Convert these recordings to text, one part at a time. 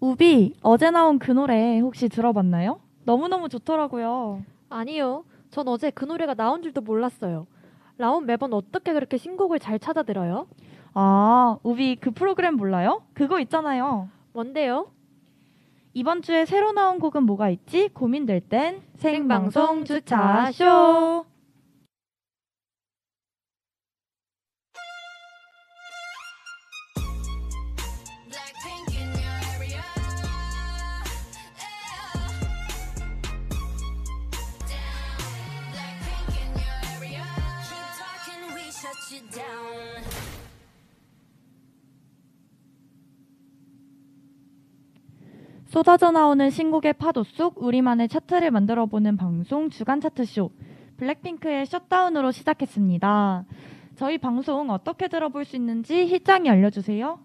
우비, 어제 나온 그 노래 혹시 들어봤나요? 너무너무 좋더라고요. 아니요. 전 어제 그 노래가 나온 줄도 몰랐어요. 라온 매번 어떻게 그렇게 신곡을 잘 찾아 들어요? 아, 우비 그 프로그램 몰라요? 그거 있잖아요. 뭔데요? 이번 주에 새로 나온 곡은 뭐가 있지? 고민될 땐 생방송 주차쇼. 쏟아져 나오는 신곡의 파도 속 우리만의 차트를 만들어 보는 방송 주간 차트쇼 블랙핑크의 셧다운으로 시작했습니다. 저희 방송 어떻게 들어볼 수 있는지 희짱이 알려주세요.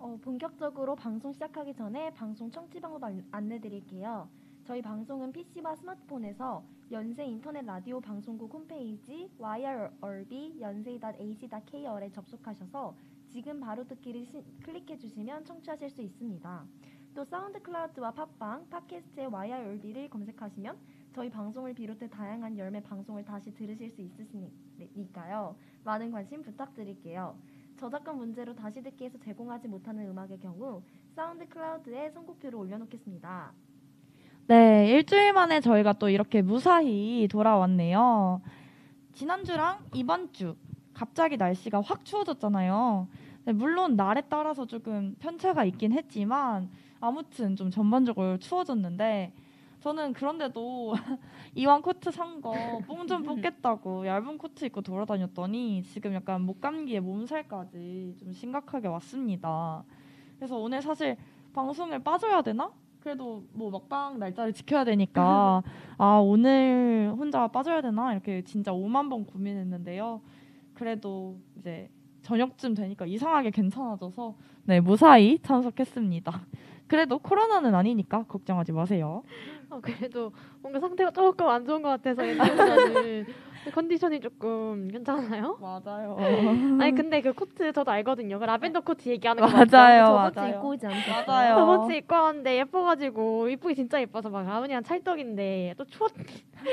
어, 본격적으로 방송 시작하기 전에 방송 청취 방법 안- 안내드릴게요. 저희 방송은 PC와 스마트폰에서 연세 인터넷 라디오 방송국 홈페이지 YRB 연세.ac.kr에 접속하셔서 지금 바로 듣기를 시- 클릭해 주시면 청취하실 수 있습니다. 또 사운드 클라우드와 팟빵, 팟캐스트의 YRB를 검색하시면 저희 방송을 비롯해 다양한 열매 방송을 다시 들으실 수 있으시니까요. 많은 관심 부탁드릴게요. 저작권 문제로 다시 듣기에서 제공하지 못하는 음악의 경우 사운드 클라우드에 선곡표를 올려놓겠습니다. 네, 일주일 만에 저희가 또 이렇게 무사히 돌아왔네요. 지난주랑 이번 주 갑자기 날씨가 확 추워졌잖아요. 네, 물론 날에 따라서 조금 편차가 있긴 했지만 아무튼 좀 전반적으로 추워졌는데 저는 그런데도 이왕 코트 산 거 뽕 좀 뽑겠다고 얇은 코트 입고 돌아다녔더니 지금 약간 목 감기에 몸살까지 좀 심각하게 왔습니다. 그래서 오늘 사실 방송에 빠져야 되나? 그래도 뭐 막방 날짜를 지켜야 되니까 아 오늘 혼자 빠져야 되나 이렇게 진짜 5만 번 고민했는데요. 그래도 이제 저녁쯤 되니까 이상하게 괜찮아져서 네 무사히 참석했습니다. 그래도 코로나는 아니니까 걱정하지 마세요. 어, 그래도 뭔가 상태가 조금 안 좋은 것 같아서 옛날보다는 컨디션이 조금 괜찮아요? 맞아요. 아니 근데 그 코트 저도 알거든요. 그 라벤더 코트 얘기하는 거 맞아요? 저번주 맞아요. 입고 오지 않으셨어요? 맞아요. 저번주 입고 왔는데 예뻐가지고 이쁘기 진짜 예뻐서 막 아버님랑 찰떡인데 또 추웠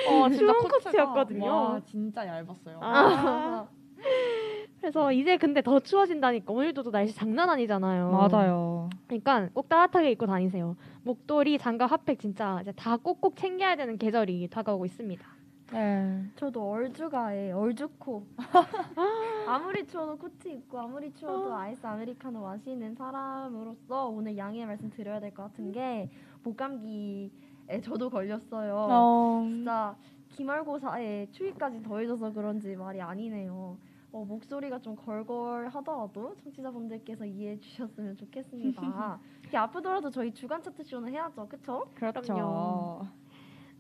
어, 진짜 추운 코트가 코트였거든요. 와, 진짜 얇았어요. 아. 그래서 이제 근데 더 추워진다니까 오늘도 또 날씨 장난 아니잖아요. 맞아요. 그러니까 꼭 따뜻하게 입고 다니세요. 목도리, 장갑, 핫팩 진짜 이제 다 꼭꼭 챙겨야 되는 계절이 다가오고 있습니다. 네. 저도 얼죽아에 얼죽코. 아무리 추워도 코트 입고 아무리 추워도 아이스 아메리카노 마시는 사람으로서 오늘 양해의 말씀 드려야 될 것 같은 게 목감기에 저도 걸렸어요. 어, 진짜 기말고사에 추위까지 더해져서 그런지 말이 아니네요. 어, 목소리가 좀 걸걸하더라도 청취자분들께서 이해해 주셨으면 좋겠습니다. 이게 아프더라도 저희 주간 차트 쇼는 해야죠, 그쵸? 그렇죠. 그럼요.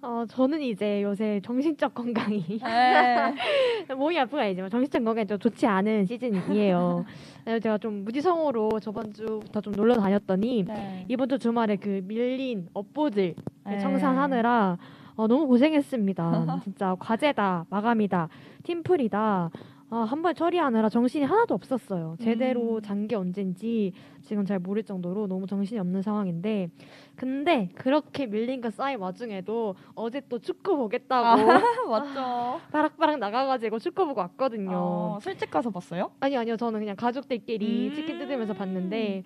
어, 저는 이제 요새 정신적 건강이 네. 몸이 아픈 건 아니지만 정신적 건강이 좀 좋지 않은 시즌이에요. 제가 좀 무지성으로 저번 주부터 좀 놀러 다녔더니 네. 이번 주 주말에 그 밀린 업보들 네. 청산하느라 어, 너무 고생했습니다. 진짜 과제다, 마감이다, 팀플이다. 아, 한 번 처리하느라 정신이 하나도 없었어요. 제대로 음. 잔게 언젠지 지금 잘 모를 정도로 너무 정신이 없는 상황인데 근데 그렇게 밀린 거 쌓인 와중에도 어제 또 축구 보겠다고 맞죠. 바락바락 나가가지고 축구 보고 왔거든요. 어, 술집 가서 봤어요? 아니 아니요 저는 그냥 가족들끼리 음. 치킨 뜯으면서 봤는데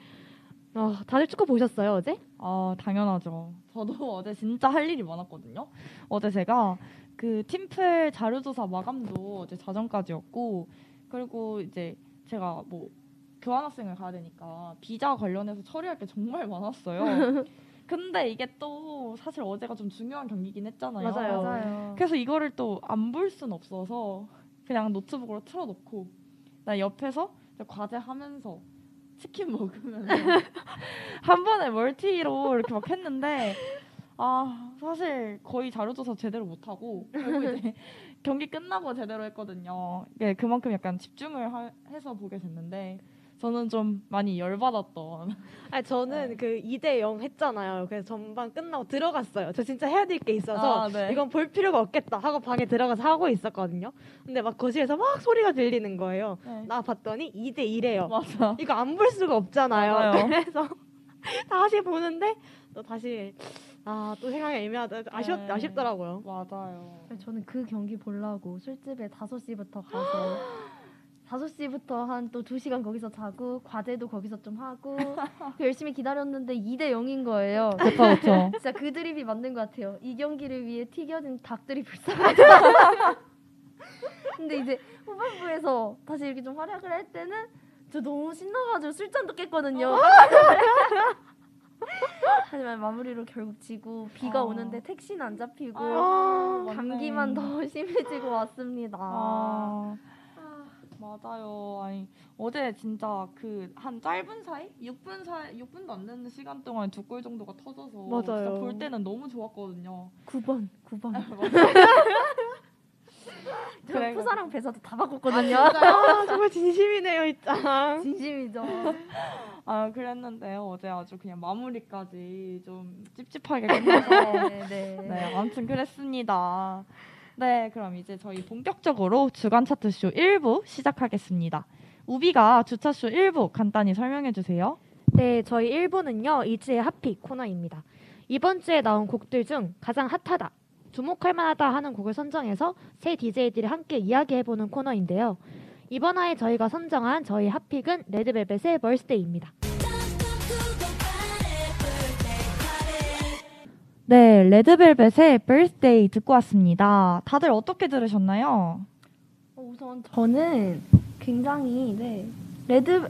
어, 다들 축구 보셨어요 어제? 아 당연하죠. 저도 어제 진짜 할 일이 많았거든요. 어제 제가 그 팀플 자료조사 마감도 어제 자정까지였고 그리고 이제 제가 뭐 교환학생을 가야 되니까 비자 관련해서 처리할 게 정말 많았어요. 근데 이게 또 사실 어제가 좀 중요한 경기긴 했잖아요. 맞아요. 맞아요. 그래서 이거를 또 안 볼 순 없어서 그냥 노트북으로 틀어놓고 나 옆에서 이제 과제 하면서 치킨 먹으면서 한 번에 멀티로 이렇게 막 했는데 아 사실 거의 자료 조사 제대로 못 하고 그리고 이제 경기 끝나고 제대로 했거든요. 예, 그만큼 약간 집중을 하- 해서 보게 됐는데 저는 좀 많이 열받았던 아니 저는 그 2대 0 했잖아요. 그래서 전반 끝나고 들어갔어요. 저 진짜 해야 될 게 있어서 아, 네. 이건 볼 필요가 없겠다 하고 방에 들어가서 하고 있었거든요. 근데 막 거실에서 막 소리가 들리는 거예요. 네. 나 봤더니 2대 1이에요. 맞아 이거 안 볼 수가 없잖아요. 맞아요. 그래서 다시 보는데 또 다시 아 또 생각이 애매하다 아쉽 네. 아쉽더라고요. 맞아요. 저는 그 경기 보려고 술집에 5시부터 가서 5시부터 한 또 2시간 거기서 자고 과제도 거기서 좀 하고 그 열심히 기다렸는데 2대 0인 거예요. 그쵸 그쵸. 진짜 그 드립이 맞는 것 같아요. 이 경기를 위해 튀겨진 닭들이 불쌍하다. 근데 이제 후반부에서 다시 이렇게 좀 활약을 할 때는 저 너무 신나가지고 술잔도 깼거든요. 하지만 마무리로 결국 지고 비가 어. 오는데 택시는 안 잡히고 아, 감기만. 더 심해지고 왔습니다. 아, 맞아요. 아니 어제 진짜 그 한 짧은 사이, 6분 사이, 6분도 안 되는 시간 동안 두 골 정도가 터져서 맞아요. 진짜 볼 때는 너무 좋았거든요. 9번, 9번. 저 그래가지고. 푸사랑 배사도 다 바꿨거든요. 아 정말 진심이네요 입장. 진심이죠. 아 그랬는데 어제 아주 그냥 마무리까지 좀 찝찝하게 끝나서 네, 네. 네, 아무튼 그랬습니다. 네, 그럼 이제 저희 본격적으로 주간 차트쇼 1부 시작하겠습니다. 우비가 주차쇼 1부 간단히 설명해 주세요. 네, 저희 1부는요 이지의 핫픽 코너입니다. 이번 주에 나온 곡들 중 가장 핫하다, 주목할 만하다 하는 곡을 선정해서 세 DJ들이 함께 이야기해보는 코너인데요. 이번 화에 저희가 선정한 저희 hot pick은 레드벨벳의 Birthday입니다. 네, 레드벨벳의 Birthday 듣고 왔습니다. 다들 어떻게 들으셨나요? 어, 우선 저는 굉장히 네 레드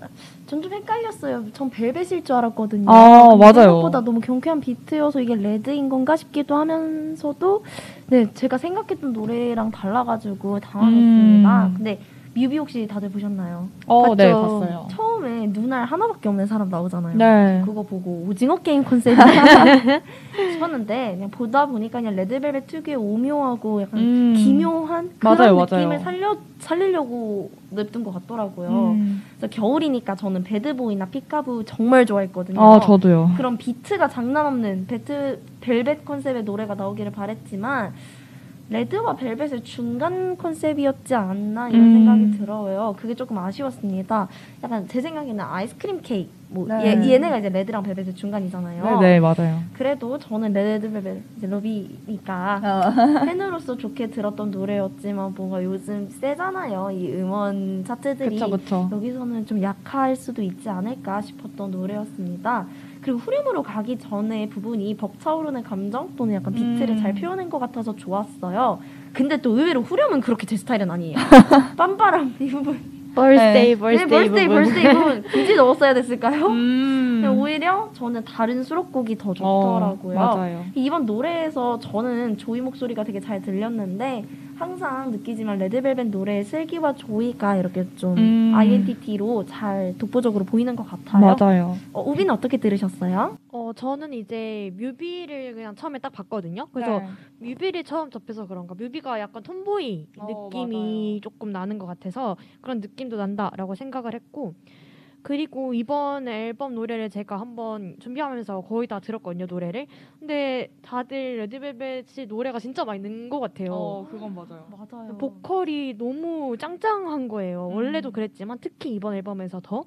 전 좀 헷갈렸어요. 전 벨벳일 줄 알았거든요. 아, 맞아요. 생각보다 너무 경쾌한 비트여서 이게 레드인 건가 싶기도 하면서도 네 제가 생각했던 노래랑 달라가지고 당황했습니다. 음. 근데 뮤비 혹시 다들 보셨나요? 어, 봤죠? 네, 봤어요. 처음 에 눈알 하나밖에 없는 사람 나오잖아요. 네. 그거 보고 오징어 게임 컨셉인가 싶었는데 그냥 보다 보니까 그냥 레드벨벳 특유의 오묘하고 약간 음. 기묘한 그런 맞아요, 느낌을 맞아요. 살려 살리려고 냅둔 것 같더라고요. 음. 그래서 겨울이니까 저는 Bad Boy나 Peek-A-Boo 정말 좋아했거든요. 아, 저도요. 그런 비트가 장난 없는 베트 벨벳 컨셉의 노래가 나오기를 바랬지만 레드와 벨벳의 중간 컨셉이었지 않나 이런 음. 생각이 들어요. 그게 조금 아쉬웠습니다. 약간 제 생각에는 아이스크림 케이크 뭐 네. 얘, 얘네가 이제 레드랑 벨벳의 중간이잖아요. 네, 네, 맞아요. 그래도 저는 레드 벨벳 이제 러비니까 어. 팬으로서 좋게 들었던 노래였지만 뭔가 요즘 세잖아요. 이 음원 차트들이 그쵸, 그쵸. 여기서는 좀 약할 수도 있지 않을까 싶었던 노래였습니다. 그리고 후렴으로 가기 전에 부분이 벅차오르는 감정 또는 약간 비트를 음. 잘 표현한 것 같아서 좋았어요. 근데 또 의외로 후렴은 그렇게 제 스타일은 아니에요. 빰빠람 이 부분. Birthday, 네, Birthday Birthday, 부분. Birthday 부분 굳이 넣었어야 됐을까요? 음. 오히려 저는 다른 수록곡이 더 좋더라고요. 어, 맞아요. 이번 노래에서 저는 조이 목소리가 되게 잘 들렸는데 항상 느끼지만 레드벨벳 노래의 슬기와 조이가 이렇게 좀 음. identity로 잘 독보적으로 보이는 것 같아요. 맞아요. 어, 뮤비는 어떻게 들으셨어요? 어 저는 이제 뮤비를 그냥 처음에 딱 봤거든요. 그래서 네. 뮤비를 처음 접해서 그런가 뮤비가 약간 톰보이 어, 느낌이 맞아요. 조금 나는 것 같아서 그런 느낌도 난다라고 생각을 했고 그리고 이번 앨범 노래를 제가 한번 준비하면서 거의 다 들었거든요 노래를 근데 다들 레드벨벳이 노래가 진짜 많이 는 것 같아요 어, 그건 맞아요. 맞아요. 보컬이 너무 짱짱한 거예요 음. 원래도 그랬지만 특히 이번 앨범에서 더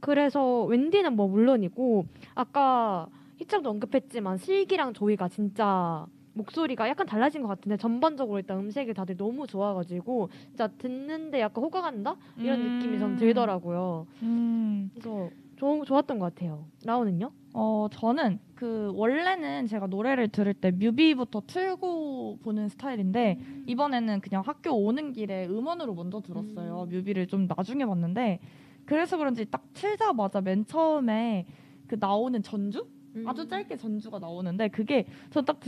그래서 웬디는 뭐 물론이고 아까 희창도 언급했지만 슬기랑 조이가 진짜 목소리가 약간 달라진 것 같은데 전반적으로 일단 음색이 다들 너무 좋아가지고 진짜 듣는데 약간 호가 간다 이런 음. 느낌이 전 들더라고요. 음. 그래서 좋, 좋았던 것 같아요. 라온은요? 어, 저는 그 원래는 제가 노래를 들을 때 뮤비부터 틀고 보는 스타일인데 이번에는 그냥 학교 오는 길에 음원으로 먼저 들었어요. 뮤비를 좀 나중에 봤는데 그래서 그런지 딱 틀자마자 맨 처음에 그 나오는 전주? 음. 아주 짧게 전주가 나오는데 그게 저 딱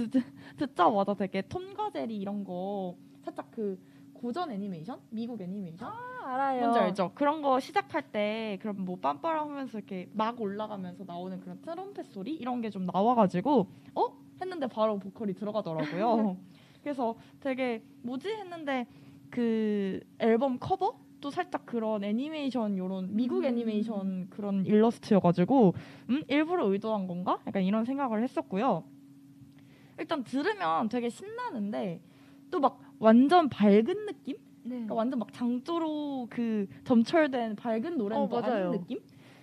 듣자마자 되게 톰과 제리 이런 거 살짝 그 고전 애니메이션? 미국 애니메이션? 알아요. 뭔지 알죠? 그런 거 시작할 때 그럼 뭐 빰빠람 하면서 이렇게 막 올라가면서 나오는 그런 트럼펫 소리 이런 게 좀 나와가지고 어? 했는데 바로 보컬이 들어가더라고요. 그래서 되게 뭐지 했는데 그 앨범 커버 도 살짝 그런 애니메이션 요런 미국 음. 애니메이션 그런 일러스트여가지고 음 일부러 의도한 건가? 약간 이런 생각을 했었고요. 일단 들으면 되게 신나는데 또 막 완전 밝은 느낌? 네. 그러니까 완전 막 장조로 그 점철된 밝은 노래는 어, 또. 아닌 느낌?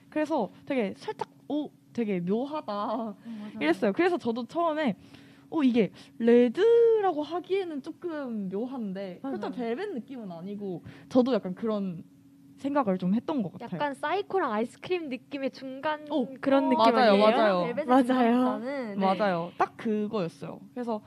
그래서 되게 살짝 오 되게 묘하다 음, 이랬어요. 그래서 저도 처음에 어 이게 레드라고 하기에는 조금 묘한데 그렇다고 맞아요. 벨벳 느낌은 아니고 저도 약간 그런 생각을 좀 했던 것 같아요. 약간 사이코랑 아이스크림 느낌의 중간 어, 그런 어, 느낌 맞아요, 아니에요? 맞아요. 맞아요. 네. 맞아요. 딱 그거였어요. 그래서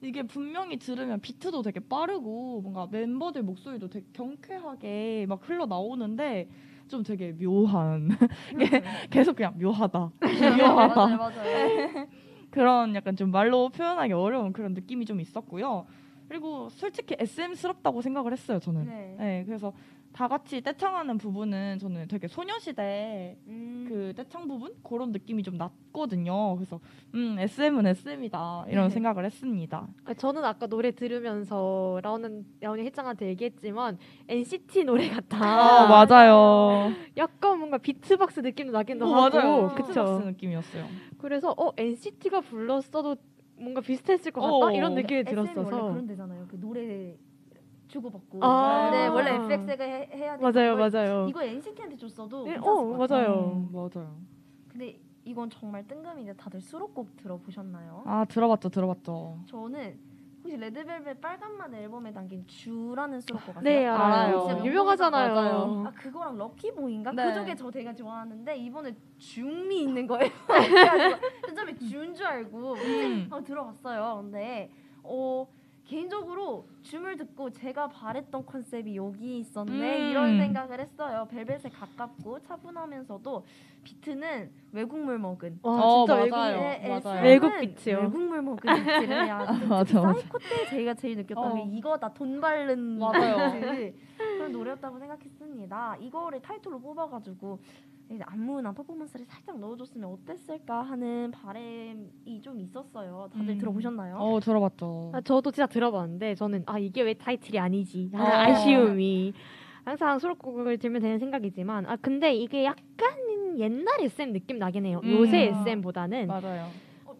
이게 분명히 들으면 비트도 되게 빠르고 뭔가 멤버들 목소리도 되게 경쾌하게 막 흘러 나오는데 좀 되게 묘한 계속 그냥 묘하다 묘하다 맞아요, 맞아요. 그런 약간 좀 말로 표현하기 어려운 그런 느낌이 좀 있었고요. 그리고 솔직히 SM스럽다고 생각을 했어요 저는. 네. 네, 그래서 다 같이 떼창하는 부분은 저는 되게 소녀시대 음, 그 떼창 부분 그런 느낌이 좀 났거든요. 그래서 음 SM은 SM이다 이런 네. 생각을 했습니다. 아, 저는 아까 노래 들으면서 라온은 라온이 혜짱한테 얘기했지만 NCT 노래 같다. 아 맞아요. 약간 뭔가 비트박스 느낌도 나기도 어, 하고, 맞아요. 그쵸? 비트박스 느낌이었어요. 그래서 어 NCT가 불렀어도 뭔가 비슷했을 것 같다 어. 이런 느낌이 SM 이 원래 들었어서 그런 데잖아요. 그 노래 주고받고. 아. 네, 원래 FX가 해, 해야 돼. 맞아요, 맞아요. 이거 NCT한테 줬어도 네, 어. 맞아요. 음, 맞아요. 근데 이건 정말 뜬금인데 다들 수록곡 들어보셨나요? 아 들어봤죠, 들어봤죠. 저는 혹시 레드벨벳 빨간맛 앨범에 담긴 주라는 수록곡 아세요? 네 알아요. 알아요. 진짜 유명하잖아요. 맞아요. 아 그거랑 럭키보이인가? 네. 그쪽에 저 되게 좋아하는데 이번에 줌이 있는 거예요. 처음에 준 줄 알고 음. 한번 들어봤어요. 근데 어 개인적으로 ZOOM을 듣고 제가 바랬던 컨셉이 여기 있었네 음. 이런 생각을 했어요. 벨벳에 가깝고 차분하면서도 비트는 외국물 먹은 와 어, 진짜 맞아요. 외국 네, 맞아요. 외국 비트요. 외국물 먹은 비트를 맞아, 맞아. 사이코 때 제가 제일 느꼈던 어. 게 이거다 돈 바른 맞아요. 그런 노래였다고 생각했습니다. 이거를 타이틀로 뽑아가지고 안무나 퍼포먼스를 살짝 넣어줬으면 어땠을까 하는 바람이 좀 있었어요. 다들 음. 들어보셨나요? 어 들어봤죠. 아, 저도 진짜 들어봤는데 저는 아 이게 왜 타이틀이 아니지 어. 아쉬움이 항상 수록곡을 들으면 드는 생각이지만 아 근데 이게 약간 옛날 SM 느낌 나긴 해요. 음. 요새 SM보다는 맞아요.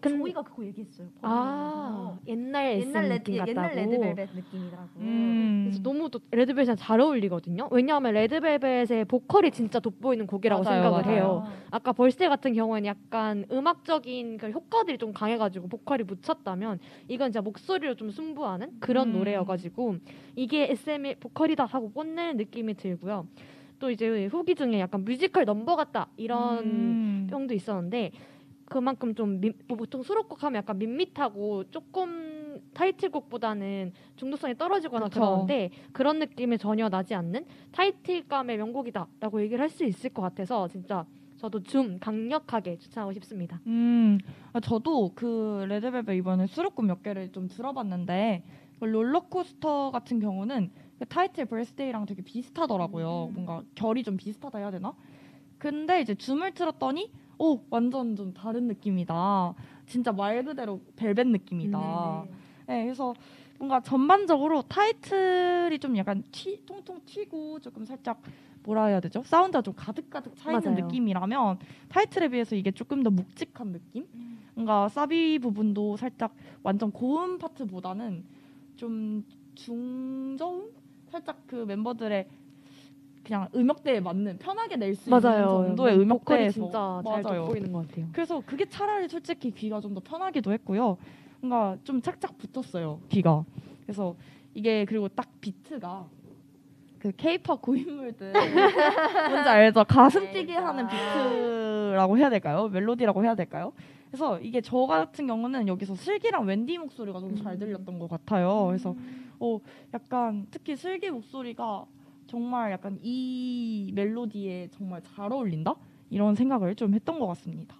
어, 근- 조이가 그거 얘기했어요. 아 옛날 SM 옛날 레드. 옛날 레드벨벳 느낌이라고. 음. 그래서 너무 또 레드벨벳이랑 잘 어울리거든요. 왜냐하면 레드벨벳의 보컬이 진짜 돋보이는 곡이라고 맞아요, 생각을 맞아요. 해요. 아까 Birthday 같은 경우에는 약간 음악적인 그 효과들이 좀 강해가지고 보컬이 묻혔다면 이건 진짜 목소리로 좀 승부하는 그런 음. 노래여가지고 이게 SM의 보컬이다 하고 뽐내는 느낌이 들고요. 또 이제 후기 중에 약간 뮤지컬 넘버 같다 이런 음. 평도 있었는데 그만큼 좀 밋- 뭐 보통 수록곡 하면 약간 밋밋하고 조금 타이틀곡보다는 중독성이 떨어지거나 그쵸. 그러는데 그런 느낌이 전혀 나지 않는 타이틀감의 명곡이다라고 얘기를 할 수 있을 것 같아서 진짜 저도 줌 강력하게 추천하고 싶습니다. 음, 아, 저도 그 레드벨벳 이번에 수록곡 몇 개를 좀 들어봤는데 그 롤러코스터 같은 경우는 그 타이틀 birthday랑 되게 비슷하더라고요. 음. 뭔가 결이 좀 비슷하다 해야 되나? 근데 이제 줌을 틀었더니 오 완전 좀 다른 느낌이다. 진짜 말 그대로 벨벳 느낌이다. 네. 네, 그래서 뭔가 전반적으로 타이틀이 좀 약간 튀, 통통 튀고 조금 살짝 뭐라 해야 되죠? 사운드가 좀 가득가득 차 있는 맞아요. 느낌이라면 타이틀에 비해서 이게 조금 더 묵직한 느낌? 음. 뭔가 사비 부분도 살짝 완전 고음 파트보다는 좀 중저음? 살짝 그 멤버들의 그냥 음역대에 맞는 편하게 낼 수 있는 정도의 보컬이 음역대에서 진짜 잘 맞아요. 돋보이는 것 같아요. 그래서 그게 차라리 솔직히 귀가 좀 더 편하기도 했고요. 뭔가 좀 착착 붙었어요 귀가. 그래서 이게 그리고 딱 비트가 그 케이팝 고인물들 뭔지 알죠? 가슴 뛰게 알죠. 하는 비트라고 해야 될까요? 멜로디라고 해야 될까요? 그래서 이게 저 같은 경우는 여기서 슬기랑 웬디 목소리가 좀 잘 들렸던 것 같아요. 그래서 어 약간 특히 슬기 목소리가 정말 약간 이 멜로디에 정말 잘 어울린다 이런 생각을 좀 했던 것 같습니다.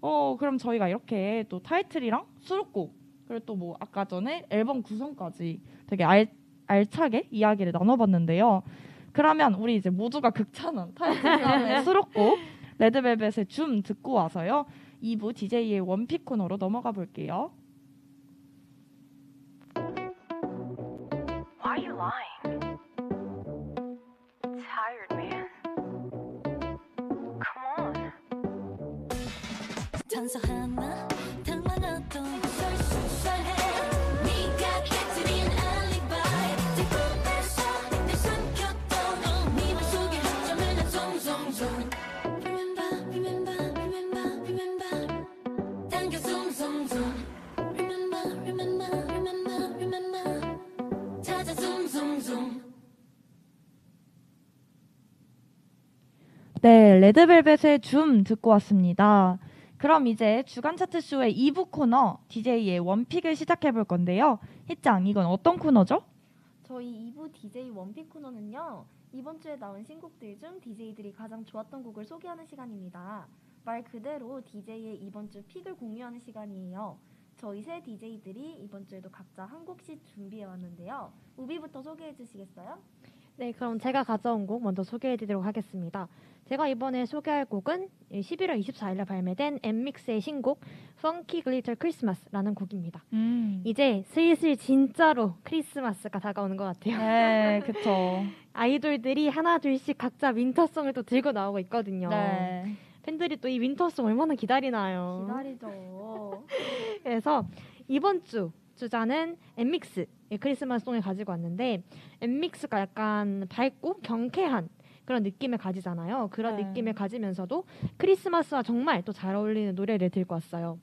어 그럼 저희가 이렇게 또 타이틀이랑 수록곡 그리고 또 뭐 아까 전에 앨범 구성까지 되게 알, 알차게 이야기를 나눠봤는데요. 그러면 우리 이제 모두가 극찬한 타이틀이랑 수록곡 레드벨벳의 줌 듣고 와서요. 2부 DJ의 원픽 코너로 넘어가 볼게요. Why are you lying? 간소하나 당황했던 쏠쏠쏠해 네가 깨뜨린 알리바이 뒷골에서 내 삼켰던 네말 속에 흑점을 난 송송송 Remember, remember, remember, remember 당겨 송송송 Remember, remember, remember, remember 찾아 송송송 네, 레드벨벳의 줌 듣고 왔습니다. 그럼 이제 주간 차트 쇼의 2부 코너 DJ의 원픽을 시작해 볼 건데요. 희짱, 이건 어떤 코너죠? 저희 2부 DJ 원픽 코너는요. 이번 주에 나온 신곡들 중 DJ들이 가장 좋았던 곡을 소개하는 시간입니다. 말 그대로 DJ의 이번 주 픽을 공유하는 시간이에요. 저희 세 DJ들이 이번 주에도 각자 한 곡씩 준비해 왔는데요. 우비부터 소개해 주시겠어요? 네, 그럼 제가 가져온 곡 먼저 소개해 드리도록 하겠습니다. 제가 이번에 소개할 곡은 11월 24일에 발매된 엠믹스의 신곡 Funky Glitter Christmas라는 곡입니다. 음. 이제 슬슬 진짜로 크리스마스가 다가오는 것 같아요. 네, 그쵸. 아이돌들이 하나 둘씩 각자 윈터송을 또 들고 나오고 있거든요. 네. 팬들이 또 이 윈터송 얼마나 기다리나요? 기다리죠. 그래서 이번 주 주자는 엠믹스의 크리스마스 song을 가지고 왔는데 엠믹스가 약간 밝고 경쾌한 그런 느낌을 가지잖아요. 그런 네. 느낌을 가지면서도 크리스마스와 정말 또 잘 어울리는 노래를 들고 왔어요.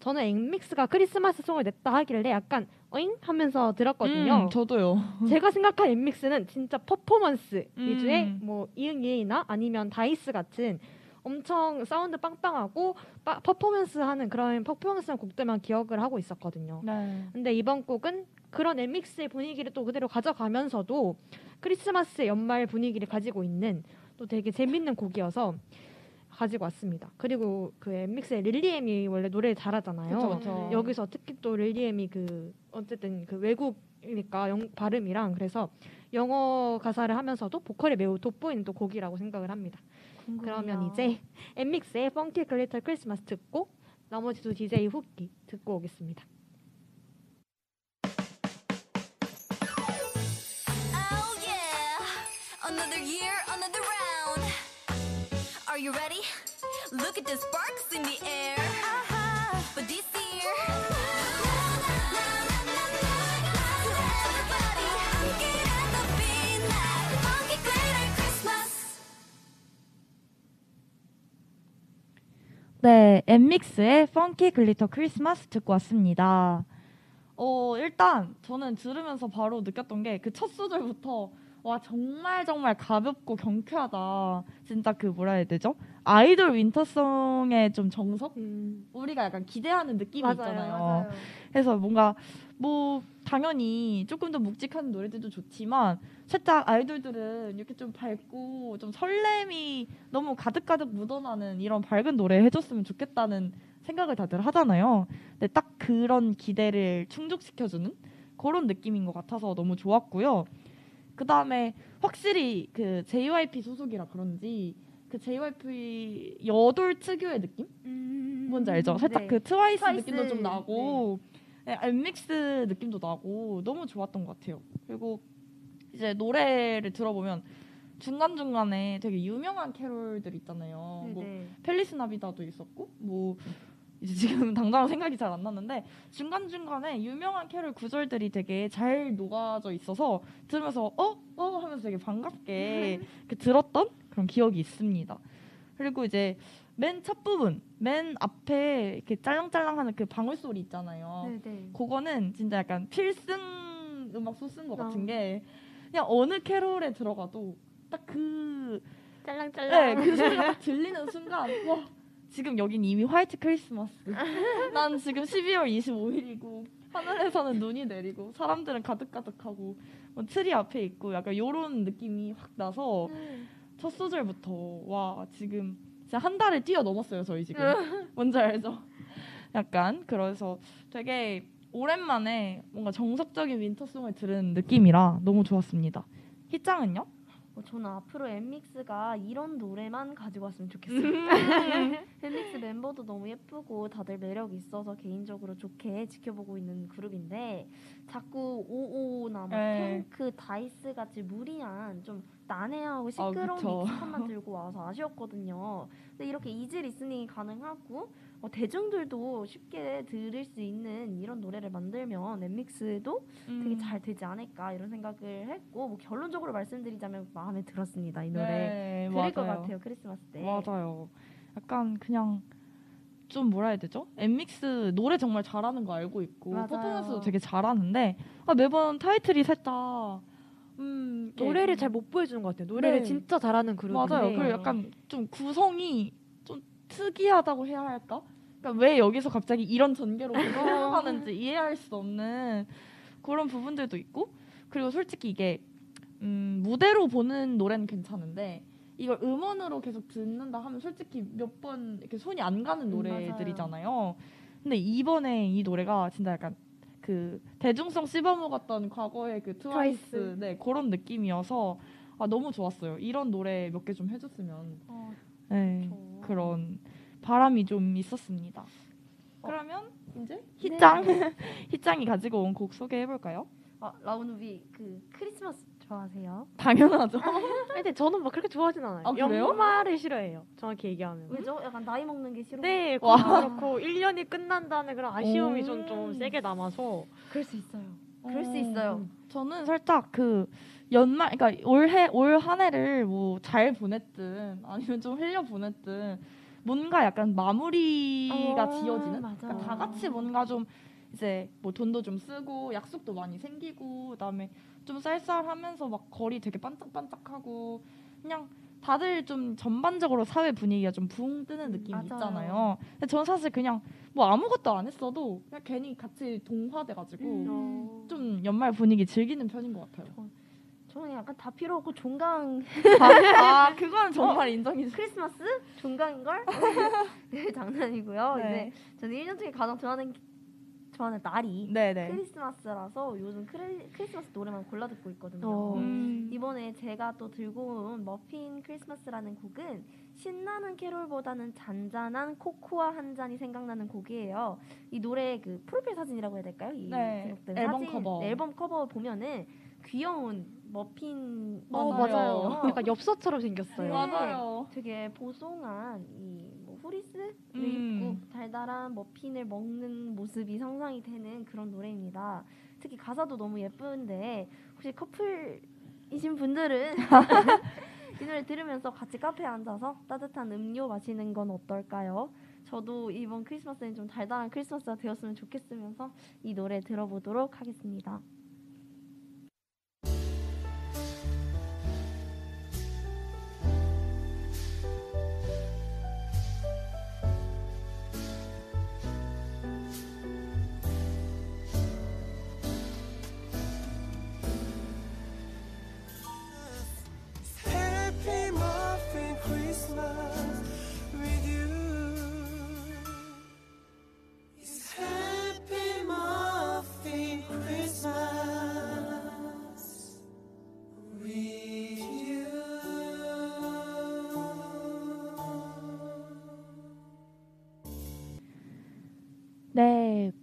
저는 엠믹스가 크리스마스 song을 냈다 하길래 약간 어잉 하면서 들었거든요. 음, 저도요. 제가 생각한 엠믹스는 진짜 퍼포먼스 음. 위주의 뭐 이응이나 아니면 DICE 같은 엄청 사운드 빵빵하고 빠- 퍼포먼스 하는 그런 퍼포먼스한 곡들만 기억을 하고 있었거든요. 네. 근데 이번 곡은 그런 엠믹스의 분위기를 또 그대로 가져가면서도 크리스마스의 연말 분위기를 가지고 있는 또 되게 재밌는 곡이어서 가지고 왔습니다. 그리고 그 엠믹스의 릴리엠이 원래 노래를 잘하잖아요. 그쵸, 그쵸. 여기서 특히 또 릴리엠이 그 어쨌든 그 외국이니까 영, 발음이랑 그래서 영어 가사를 하면서도 보컬이 매우 돋보이는 또 곡이라고 생각을 합니다. 그러면 이제 엠믹스의 펑키 글리터 크리스마스 듣고 나머지 두 DJ 후기 듣고 오겠습니다. Another year, another round. Are you ready? Look at the sparks in the air. But this year, everybody, get at the beat like funky glitter Christmas. 네, 엠믹스의 Funky Glitter Christmas 듣고 왔습니다. 어, 일단 저는 들으면서 바로 느꼈던 게 그 첫 소절부터 와 정말 정말 가볍고 경쾌하다. 진짜 그 뭐라 해야 되죠? 아이돌 winter song의 좀 정석? 우리가 약간 기대하는 느낌이 맞아요, 있잖아요. 맞아요. 그래서 뭔가 뭐 당연히 조금 더 묵직한 노래들도 좋지만 살짝 아이돌들은 이렇게 좀 밝고 좀 설렘이 너무 가득가득 묻어나는 이런 밝은 노래 해줬으면 좋겠다는 생각을 다들 하잖아요. 근데 딱 그런 기대를 충족시켜주는 그런 느낌인 것 같아서 너무 좋았고요. 그 다음에 확실히 그 JYP 소속이라 그런지 그 JYP 여돌 특유의 느낌? 뭔지 알죠? 살짝 네. 그 트와이스, 트와이스, 느낌도 좀 나고 네, 엠믹스 느낌도 나고 너무 좋았던 것 같아요. 그리고 이제 노래를 들어보면 중간 중간에 되게 유명한 캐롤들 있잖아요. 뭐 네네. Feliz Navidad도 있었고 뭐 이제 지금 당장 생각이 잘 안 났는데 중간 중간에 유명한 캐롤 구절들이 되게 잘 녹아져 있어서 들으면서 어어 하면서 되게 반갑게 이렇게 들었던 그런 기억이 있습니다. 그리고 이제 맨 첫 부분, 맨 앞에 이렇게 짤랑짤랑하는 그 방울 소리 있잖아요. 네네. 그거는 진짜 약간 필승 음악 소스인 것 아. 같은 게 그냥 어느 캐롤에 들어가도 딱 그 짤랑짤랑. 네, 그 소리가 딱 들리는 순간 와 지금 여긴 이미 화이트 크리스마스 난 지금 12월 25일이고 하늘에서는 눈이 내리고 사람들은 가득가득하고 뭐 트리 앞에 있고 약간 요런 느낌이 확 나서 첫 소절부터 와 지금 진짜 한 달을 뛰어넘었어요 저희 지금 뭔지 알죠? 약간 그래서 되게 오랜만에 뭔가 정석적인 winter song을 들은 느낌이라 너무 좋았습니다 희짱은요? 어, 저는 앞으로 엠믹스가 이런 노래만 가지고 왔으면 좋겠어요. 엠믹스 멤버도 너무 예쁘고 다들 매력 있어서 개인적으로 좋게 지켜보고 있는 그룹인데 자꾸 오오나 뭐 네. 탱크, DICE 같이 무리한 좀 난해하고 시끄러운 아, 그쵸. 믹스팝만 들고 와서 아쉬웠거든요. 근데 이렇게 easy listening이 가능하고 어, 대중들도 쉽게 들을 수 있는 이런 노래를 만들면 엠믹스도 되게 음. 잘 되지 않을까 이런 생각을 했고 뭐 결론적으로 말씀드리자면 마음에 들었습니다 이 노래 네, 들을 것 맞아요. 같아요 크리스마스 때 맞아요. 약간 그냥 좀 뭐라 해야 되죠? 엠믹스 노래 정말 잘하는 거 알고 있고 맞아요. 퍼포먼스도 되게 잘하는데 아, 매번 타이틀이 살짝 음, 이렇게 노래를 잘 못 보여주는 것 같아요. 노래를 네. 진짜 잘하는 그룹인데 맞아요. 그리고 약간 좀 구성이 좀 특이하다고 해야 할까? 그러니까 왜 여기서 갑자기 이런 전개로 흘러가는지 이해할 수 없는 그런 부분들도 있고 그리고 솔직히 이게 음, 무대로 보는 노래는 괜찮은데 이걸 음원으로 계속 듣는다 하면 솔직히 몇 번 이렇게 손이 안 가는 음, 노래들이잖아요. 근데 이번에 이 노래가 진짜 약간 그 대중성 씹어먹었던 과거의 그 트와이스 트와이스. 네 그런 느낌이어서 아 너무 좋았어요. 이런 노래 몇 개 좀 해줬으면 어, 네 저- 그런 바람이 좀 있었습니다. 어. 그러면 이제 네. 희짱 희짱이 가지고 온 곡 소개해 볼까요? 아, 라운우비 그 크리스마스 좋아하세요? 당연하죠. 근데 저는 막 그렇게 좋아하진 않아요. 아, 그래요? 연말을 싫어해요. 정확히 얘기하면. 왜죠? 약간 나이 먹는 게 싫어. 네, 와. 그렇고 1년이 끝난다는 그런 아쉬움이 오. 좀, 좀 세게 남아서 그럴 수 있어요. 그럴 수 있어요. 저는 살짝 그 연말, 그러니까 올해 올 한 해를 뭐 잘 보냈든 아니면 좀 흘려 보냈든 뭔가 약간 마무리가 어, 지어지는. 그러니까 다 같이 뭔가 좀 이제 뭐 돈도 좀 쓰고 약속도 많이 생기고 그다음에 좀 쌀쌀하면서 막 거리 되게 반짝반짝하고 그냥 다들 좀 전반적으로 사회 분위기가 좀 붕 뜨는 느낌이 맞아요. 있잖아요. 근데 저는 사실 그냥 뭐 아무것도 안 했어도 그냥 괜히 같이 동화돼가지고 음. 좀 연말 분위기 즐기는 편인 것 같아요. 저 는 약간 다 필요 없고 종강 아, 아 그건 정말 인정이죠. 크리스마스 종강인 걸? 네 장난이고요. 네. 이제 저는 1년 중에 가장 좋아하는 좋아하는 날이 네네. 크리스마스라서 요즘 크리, 크리스마스 노래만 골라 듣고 있거든요. 어. 음. 이번에 제가 또 들고 온 머핀 크리스마스라는 곡은 신나는 캐롤보다는 잔잔한 코코아 한 잔이 생각나는 곡이에요. 이 노래 그 프로필 사진이라고 해야 될까요? 이 네, 앨범 사진, 커버. 네, 앨범 커버 보면은 귀여운 머핀 어, 맞아요. 맞아요. 약간 엽서처럼 생겼어요. 네. 맞아요. 되게 보송한 이뭐 후리스를 음. 입고 달달한 머핀을 먹는 모습이 상상이 되는 그런 노래입니다. 특히 가사도 너무 예쁜데 혹시 커플이신 분들은 이 노래 들으면서 같이 카페에 앉아서 따뜻한 음료 마시는 건 어떨까요? 저도 이번 크리스마스는 좀 달달한 크리스마스가 되었으면 좋겠으면서 이 노래 들어보도록 하겠습니다.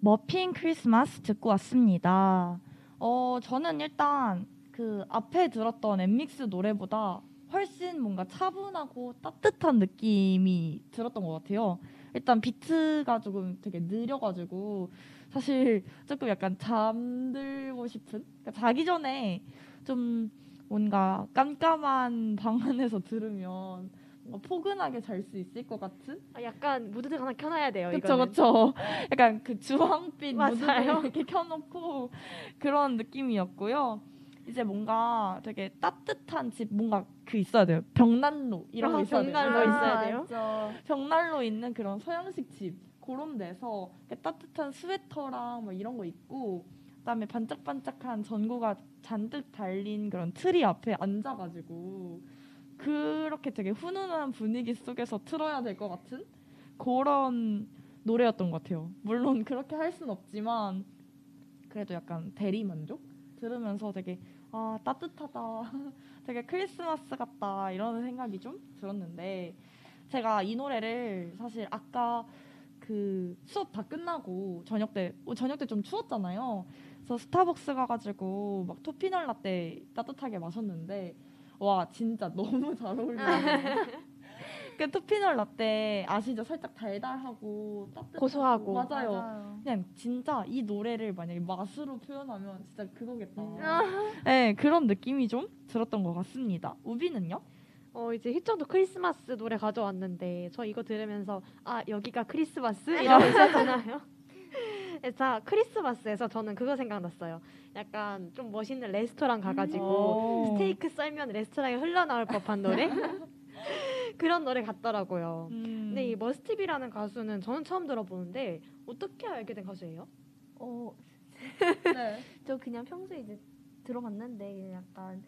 머핀 크리스마스 듣고 왔습니다. 어, 저는 일단 그 앞에 들었던 엠믹스 노래보다 훨씬 뭔가 차분하고 따뜻한 느낌이 들었던 것 같아요. 일단 비트가 조금 되게 느려가지고 사실 조금 약간 잠들고 싶은 그러니까 자기 전에 좀 뭔가 깜깜한 방 안에서 들으면 뭔가 포근하게 잘 수 있을 것 같은 아, 약간 무드등 하나 켜놔야 돼요. 이거는. 그쵸 약간 그 주황빛. 무드를 이렇게 켜놓고 그런 느낌이었고요 이제 뭔가 되게 따뜻한 집 뭔가 그 있어야 돼요 벽난로 이런 거 아, 있어야 돼요 벽난로 있어야 돼요? 맞죠. 벽난로 있는 그런 서양식 집 그런 데서 따뜻한 스웨터랑 뭐 이런 거 입고 그다음에 반짝반짝한 전구가 잔뜩 달린 그런 트리 앞에 앉아가지고 그렇게 되게 훈훈한 분위기 속에서 틀어야 될 것 같은 그런 노래였던 것 같아요. 물론 그렇게 할순 없지만 그래도 약간 대리 만족 들으면서 되게 아 따뜻하다, 되게 크리스마스 같다 이런 생각이 좀 들었는데 제가 이 노래를 사실 아까 그 수업 다 끝나고 저녁 때 어, 저녁 때 좀 추웠잖아요. 그래서 스타벅스 가가지고 막 토피널 라떼 따뜻하게 마셨는데 와 진짜 너무 잘 어울려요. 그 토피널 라떼 아시죠? 살짝 달달하고 따뜻하고 고소하고. 맞아요. 그냥 진짜 이 노래를 만약에 맛으로 표현하면 진짜 그거겠다. 음. 네 그런 느낌이 좀 들었던 것 같습니다. 우비는요? 어 이제 희정도 크리스마스 노래 가져왔는데 저 이거 들으면서 아 여기가 크리스마스 아. 이러고 있었잖아요. 자 크리스마스에서 저는 그거 생각났어요. 약간 좀 멋있는 레스토랑 가가지고 오. 스테이크 썰면 레스토랑에 흘러나올 법한 노래 그런 노래 같더라고요. 음. 근데 이 머스티비라는 가수는 저는 처음 들어보는데 어떻게 알게 된 가수예요? 어, 네. 저 그냥 평소에 이제 들어봤는데 약간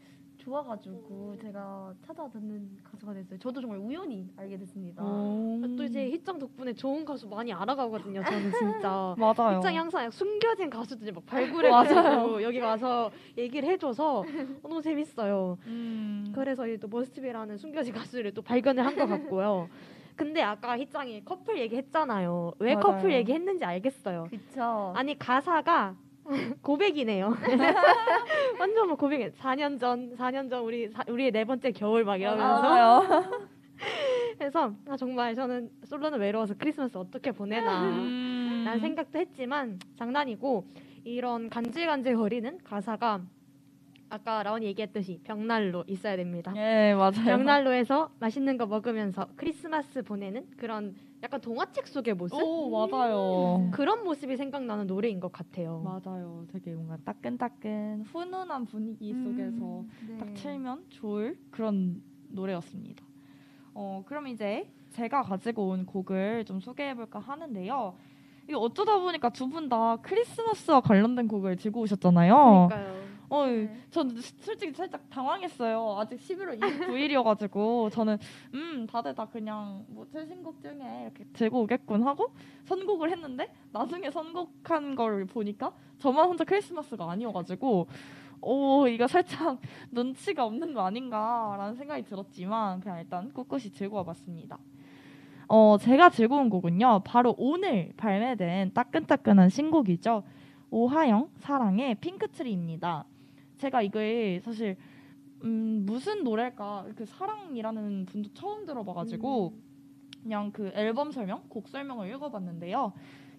좋아가지고 제가 찾아 듣는 가수가 됐어요. 저도 정말 우연히 알게 됐습니다. 오. 또 이제 희짱 덕분에 좋은 가수 많이 알아가거든요. 저는 진짜. 맞아요. 희짱이 항상 숨겨진 가수들 막. 발굴해가지고 여기 와서 얘기를 해줘서 너무 재밌어요. 음. 그래서 또 머스티비라는 숨겨진 가수를 또 발견을 한 것 같고요. 근데 아까 희짱이 커플 얘기했잖아요. 왜 맞아요. 커플 얘기했는지 알겠어요. 그쵸? 아니 가사가 고백이네요. 완전 뭐 고백. 4년 전, 4년 전 우리 사, 우리의 네 번째 겨울 막 이러면서 맞아요. 해서 아, 정말 저는 솔로는 외로워서 크리스마스 어떻게 보내나 음. 라는 생각도 했지만 장난이고 이런 간질간질 거리는 가사가 아까 라온이 얘기했듯이 벽난로 있어야 됩니다. 예, 맞아요. 벽난로에서 맛있는 거 먹으면서 크리스마스 보내는 그런 약간 동화책 속의 모습 오, 맞아요. 그런 모습이 생각나는 노래인 것 같아요. 맞아요. 되게 뭔가 따끈따끈 훈훈한 분위기 속에서 네. 딱 틀면 좋을 그런 노래였습니다. 어, 그럼 이제 제가 가지고 온 곡을 좀 소개해 볼까 하는데요. 이게 어쩌다 보니까 두 분 다 크리스마스와 관련된 곡을 들고 오셨잖아요. 그러니까요. 어, 네. 전 솔직히 살짝 당황했어요. 아직 11월 29일이어가지고 저는 음 다들 다 그냥 뭐 최신곡 중에 이렇게 들고 오겠군 하고 선곡을 했는데 나중에 선곡한 걸 보니까 저만 혼자 크리스마스가 아니어가지고 오 이거 살짝 눈치가 없는 거 아닌가라는 생각이 들었지만 그냥 일단 꿋꿋이 들고 와봤습니다. 어 제가 들고 온 곡은요 바로 오늘 발매된 따끈따끈한 신곡이죠. 오하영 사랑의 핑크트리입니다. 제가 이걸 사실 음, 무슨 노래일까 그 사랑이라는 분도 처음 들어봐가지고 그냥 그 앨범 설명, 곡 설명을 읽어봤는데요.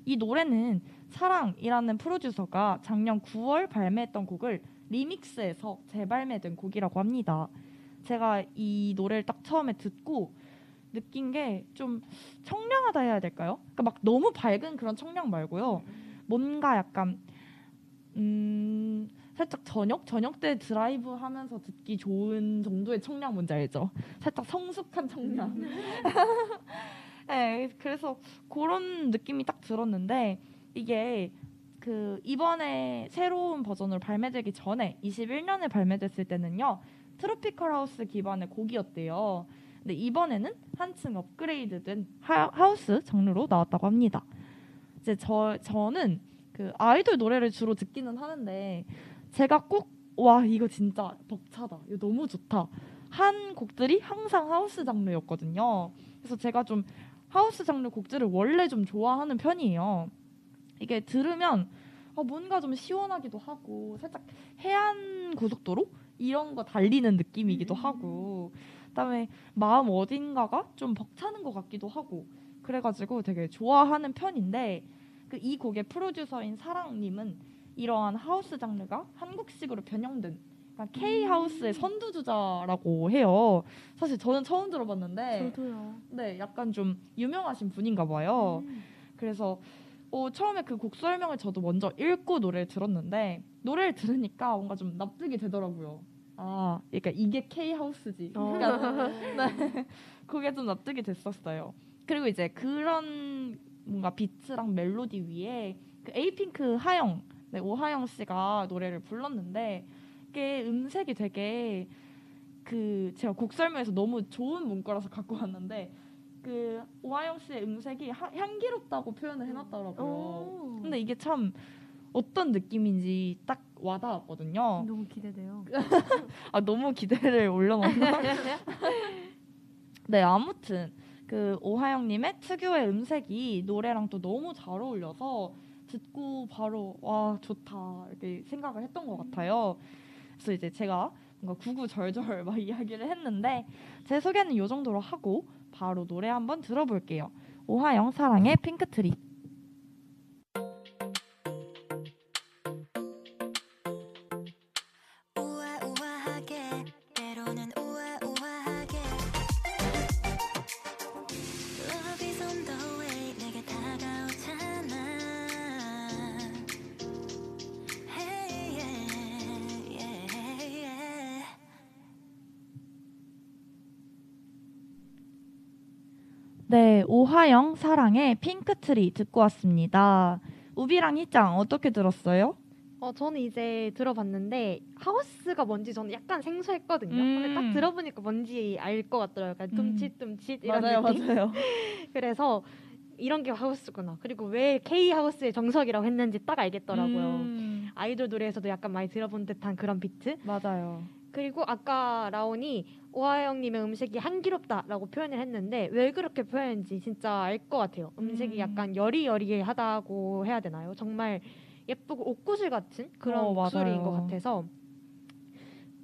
이 노래는 사랑이라는 프로듀서가 작년 9월 발매했던 곡을 리믹스해서 재발매된 곡이라고 합니다. 제가 이 노래를 딱 처음에 듣고 느낀 게 좀 청량하다 해야 될까요? 그러니까 막 너무 밝은 그런 청량 말고요. 뭔가 약간 음 살짝 저녁 저녁 때 드라이브 하면서 듣기 좋은 정도의 청량 뭔지 알죠? 살짝 성숙한 청량. 네, 그래서 그런 느낌이 딱 들었는데 이게 그 이번에 새로운 버전으로 발매되기 전에 21년에 발매됐을 때는요 트로피컬 하우스 기반의 곡이었대요. 근데 이번에는 한층 업그레이드된 하, 하우스 장르로 나왔다고 합니다. 이제 저 저는 그 아이돌 노래를 주로 듣기는 하는데 제가 꼭 와 이거 진짜 벅차다. 이거 너무 좋다. 한 곡들이 항상 하우스 장르였거든요. 그래서 제가 좀 하우스 장르 곡들을 원래 좀 좋아하는 편이에요. 이게 들으면 아, 뭔가 좀 시원하기도 하고 살짝 해안 고속도로? 이런 거 달리는 느낌이기도 하고 그다음에 마음 어딘가가 좀 벅차는 것 같기도 하고 그래가지고 되게 좋아하는 편인데 그 이 곡의 프로듀서인 사랑님은 이러한 하우스 장르가 한국식으로 변형된 그러니까 K 하우스의 선두주자라고 해요. 사실 저는 처음 들어봤는데, 저도요. 네, 약간 좀 유명하신 분인가 봐요. 음. 그래서 어, 처음에 그 곡 설명을 저도 먼저 읽고 노래를 들었는데 노래를 들으니까 뭔가 좀 납득이 되더라고요. 아, 그러니까 이게 K 하우스지. 그러니까 네, 그게 좀 납득이 됐었어요. 그리고 이제 그런 뭔가 비트랑 멜로디 위에 그 에이핑크 하영, 네, 오하영 씨가 노래를 불렀는데 이게 음색이 되게 그 제가 곡 설명에서 너무 좋은 문구라서 갖고 왔는데 그 오하영 씨의 음색이 하- 향기롭다고 표현을 해놨더라고요. 오. 근데 이게 참 어떤 느낌인지 딱 와닿았거든요. 너무 기대돼요. 아 너무 기대를 올려놨나? 네 아무튼 그 오하영님의 특유의 음색이 노래랑 또 너무 잘 어울려서 듣고 바로 와 좋다 이렇게 생각을 했던 것 같아요. 그래서 이제 제가 뭔가 구구절절 막 이야기를 했는데 제 소개는 이 정도로 하고 바로 노래 한번 들어볼게요. 오하영 사랑의 핑크트리. 네, 오하영 사랑의 핑크트리 듣고 왔습니다. 우비랑 희짱 어떻게 들었어요? 어, 저는 이제 들어봤는데 하우스가 뭔지 저는 약간 생소했거든요. 근데 음. 딱 들어보니까 뭔지 알 것 같더라고요. 약간 음. 둠칫둠칫 이런 느낌. 맞아요. 그래서 이런 게 하우스구나. 그리고 왜 K 하우스의 정석이라고 했는지 딱 알겠더라고요. 음, 아이돌 노래에서도 약간 많이 들어본 듯한 그런 비트. 맞아요. 그리고 아까 라온이 오하영님의 음색이 향기롭다라고 표현을 했는데 왜 그렇게 표현했는지 진짜 알 것 같아요. 음색이 음. 약간 여리여리하다고 해야 되나요? 정말 예쁘고 옷구슬 같은 그런 어, 목소리인 것. 같아서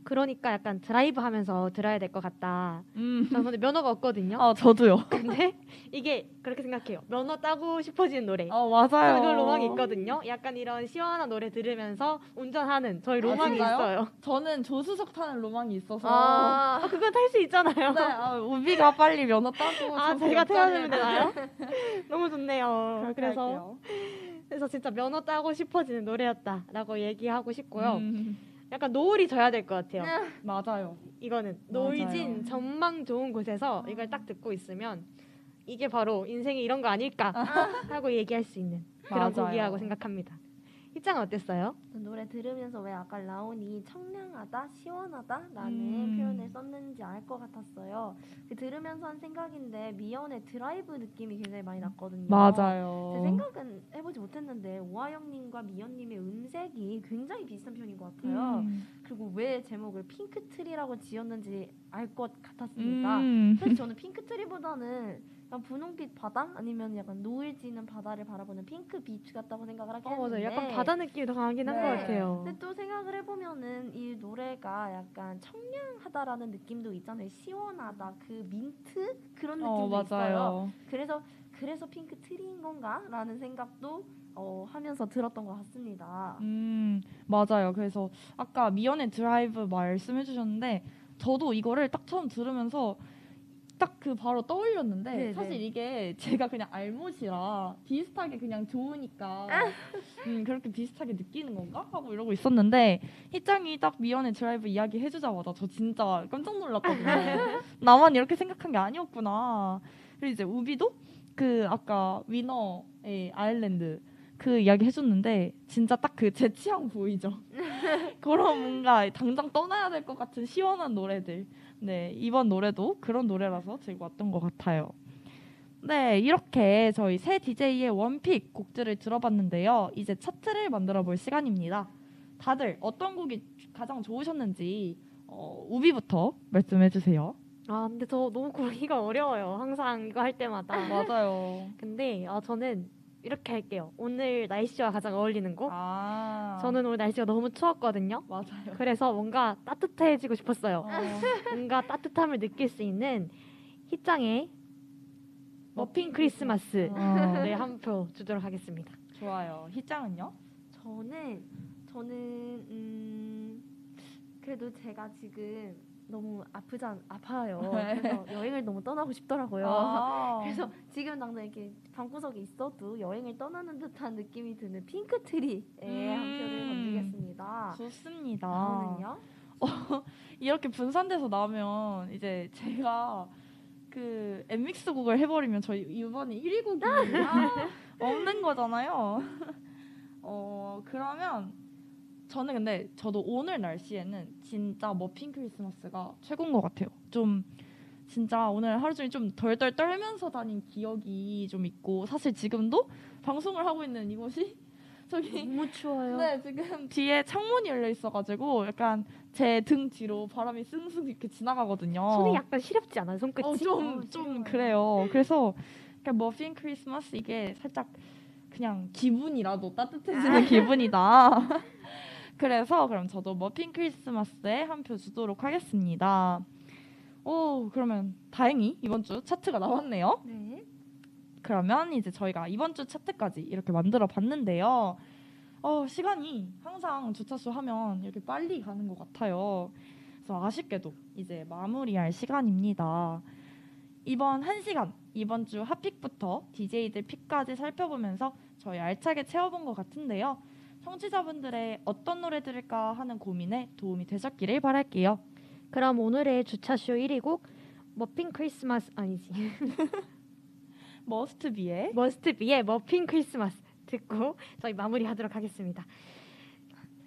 그러니까 약간 드라이브 하면서 들어야 될 것 같다. 음. 저는 근데 면허가 없거든요. 아, 저도요. 근데 이게 그렇게 생각해요. 면허 따고 싶어지는 노래. 어, 맞아요. 그런 로망이 있거든요. 약간 이런 시원한 노래 들으면서 운전하는 저희 로망이 진짜요? 있어요. 저는 조수석 타는 로망이 있어서. 아, 그건 탈 수 있잖아요. 네, 아, 우비가 빨리 면허 따고. 아, 제가 태워주면 되나요? 너무 좋네요. 그래서 할게요. 그래서 진짜 면허 따고 싶어지는 노래였다라고 얘기하고 싶고요. 음, 약간 노을이 져야 될 것 같아요. 맞아요. 이거는 맞아요. 노을진 전망 좋은 곳에서 이걸 딱 듣고 있으면 이게 바로 인생이 이런 거 아닐까 하고 얘기할 수 있는 그런 맞아요. 곡이라고 생각합니다. 희짱은 어땠어요? 노래 들으면서 왜 아까 라온이 청량하다, 시원하다라는 음. 표현을 썼는지 알 것 같았어요. 그 들으면서 한 생각인데 미연의 드라이브 느낌이 굉장히 많이 났거든요. 맞아요. 제 생각은 해보지 못했는데 오하영님과 미연님의 음색이 굉장히 비슷한 편인 것 같아요. 음. 그리고 왜 제목을 핑크트리라고 지었는지 알 것 같았습니다. 음. 사실 저는 핑크트리보다는 약간 분홍빛 바다 아니면 약간 노을 지는 바다를 바라보는 핑크 beach 같다고 생각을 하긴 어 맞아요. 했는데 약간 바다 느낌이 더 강하긴 한 것 네. 같아요. 근데 또 생각을 해보면은 이 노래가 약간 청량하다라는 느낌도 있잖아요. 시원하다, 그 민트 그런 느낌도 어, 있어요. 맞아요. 그래서 그래서 핑크 트리인 건가라는 생각도 어, 하면서 들었던 것 같습니다. 음, 맞아요. 그래서 아까 미연의 드라이브 말씀해 주셨는데 저도 이거를 딱 처음 들으면서 딱 그 바로 떠올렸는데 네네. 사실 이게 제가 그냥 알못이라 비슷하게 그냥 좋으니까 음, 그렇게 비슷하게 느끼는 건가 하고 이러고 있었는데 희짱이 딱 미연의 드라이브 이야기 해주자마자 저 진짜 깜짝 놀랐거든요. 나만 이렇게 생각한 게 아니었구나. 그리고 이제 우비도 그 아까 위너의 아일랜드 그 이야기 해줬는데 진짜 딱 그 제 취향 보이죠. 그런 뭔가 당장 떠나야 될 것 같은 시원한 노래들. 네 이번 노래도 그런 노래라서 왔던 것 같아요. 네 이렇게 저희 새 DJ의 원픽 곡들을 들어봤는데요. 이제 차트를 만들어 볼 시간입니다. 다들 어떤 곡이 가장 좋으셨는지 어, 우비부터 말씀해 주세요. 아 근데 저 너무 고르기가 어려워요. 항상 이거 할 때마다. 맞아요. 근데 아, 저는 이렇게 할게요. 오늘 날씨와 가장 어울리는 곡. 아 저는 오늘 날씨가 너무 추웠거든요. 맞아요. 그래서 뭔가 따뜻해지고 싶었어요. 어, 뭔가 따뜻함을 느낄 수 있는 희짱의 머핀 크리스마스 어, 네, 한표 주도록 하겠습니다. 좋아요. 희짱은요? 저는 저는 음 그래도 제가 지금 너무 아프지 않, 아파요. 네. 그래서 여행을 너무 떠나고 싶더라고요. 아, 그래서 지금 당장 이렇게 방구석에 있어도 여행을 떠나는 듯한 느낌이 드는 핑크 트리에 한 표를 음. 던지겠습니다. 좋습니다. 다음은요? 이렇게 분산돼서 나면 이제 제가 그 엠믹스 곡을 해버리면 저희 이번에 1위 곡이 없는 거잖아요. 어 그러면 저는 근데 저도 오늘 날씨에는 진짜 머핀 크리스마스가 최고인 것 같아요. 좀 진짜 오늘 하루 종일 좀 덜덜 떨면서 다닌 기억이 좀 있고 사실 지금도 방송을 하고 있는 이곳이 저기 너무 추워요. 네, 지금 뒤에 창문이 열려 있어가지고 약간 제 등 뒤로 바람이 승승 이렇게 지나가거든요. 손이 약간 시렵지 않아요? 손끝이? 어, 좀, 어, 좀. 그래요. 그래서 약간 머핀 크리스마스 이게 살짝 그냥 기분이라도 따뜻해지는 기분이다. 그래서 그럼 저도 머핀 크리스마스에 한 표 주도록 하겠습니다. 오, 그러면 다행히 이번 주 차트가 나왔네요. 네. 그러면 이제 저희가 이번 주 차트까지 이렇게 만들어 봤는데요. 어, 시간이 항상 주차수 하면 이렇게 빨리 가는 것 같아요. 그래서 아쉽게도 이제 마무리할 시간입니다. 이번 한 시간, 이번 주 핫픽부터 DJ들 픽까지 살펴보면서 저희 알차게 채워본 것 같은데요. 청취자분들의 어떤 노래 들을까 하는 고민에 도움이 되셨기를 바랄게요. 그럼 오늘의 주차쇼 1위 곡 머핀 크리스마스 아니지 머스트비의 머스트비의 머핀 크리스마스 듣고 저희 마무리하도록 하겠습니다.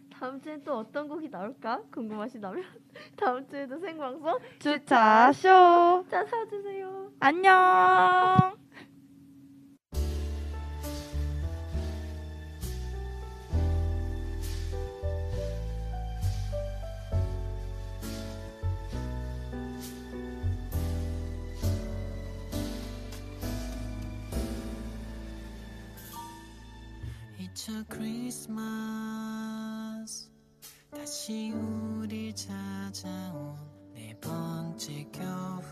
다음 주엔 또 어떤 곡이 나올까 궁금하시다면 다음 주에도 생방송 주차쇼 찾아주세요. 안녕. 잊혀 크리스마스. 다시 우리 찾아온 네 번째 겨울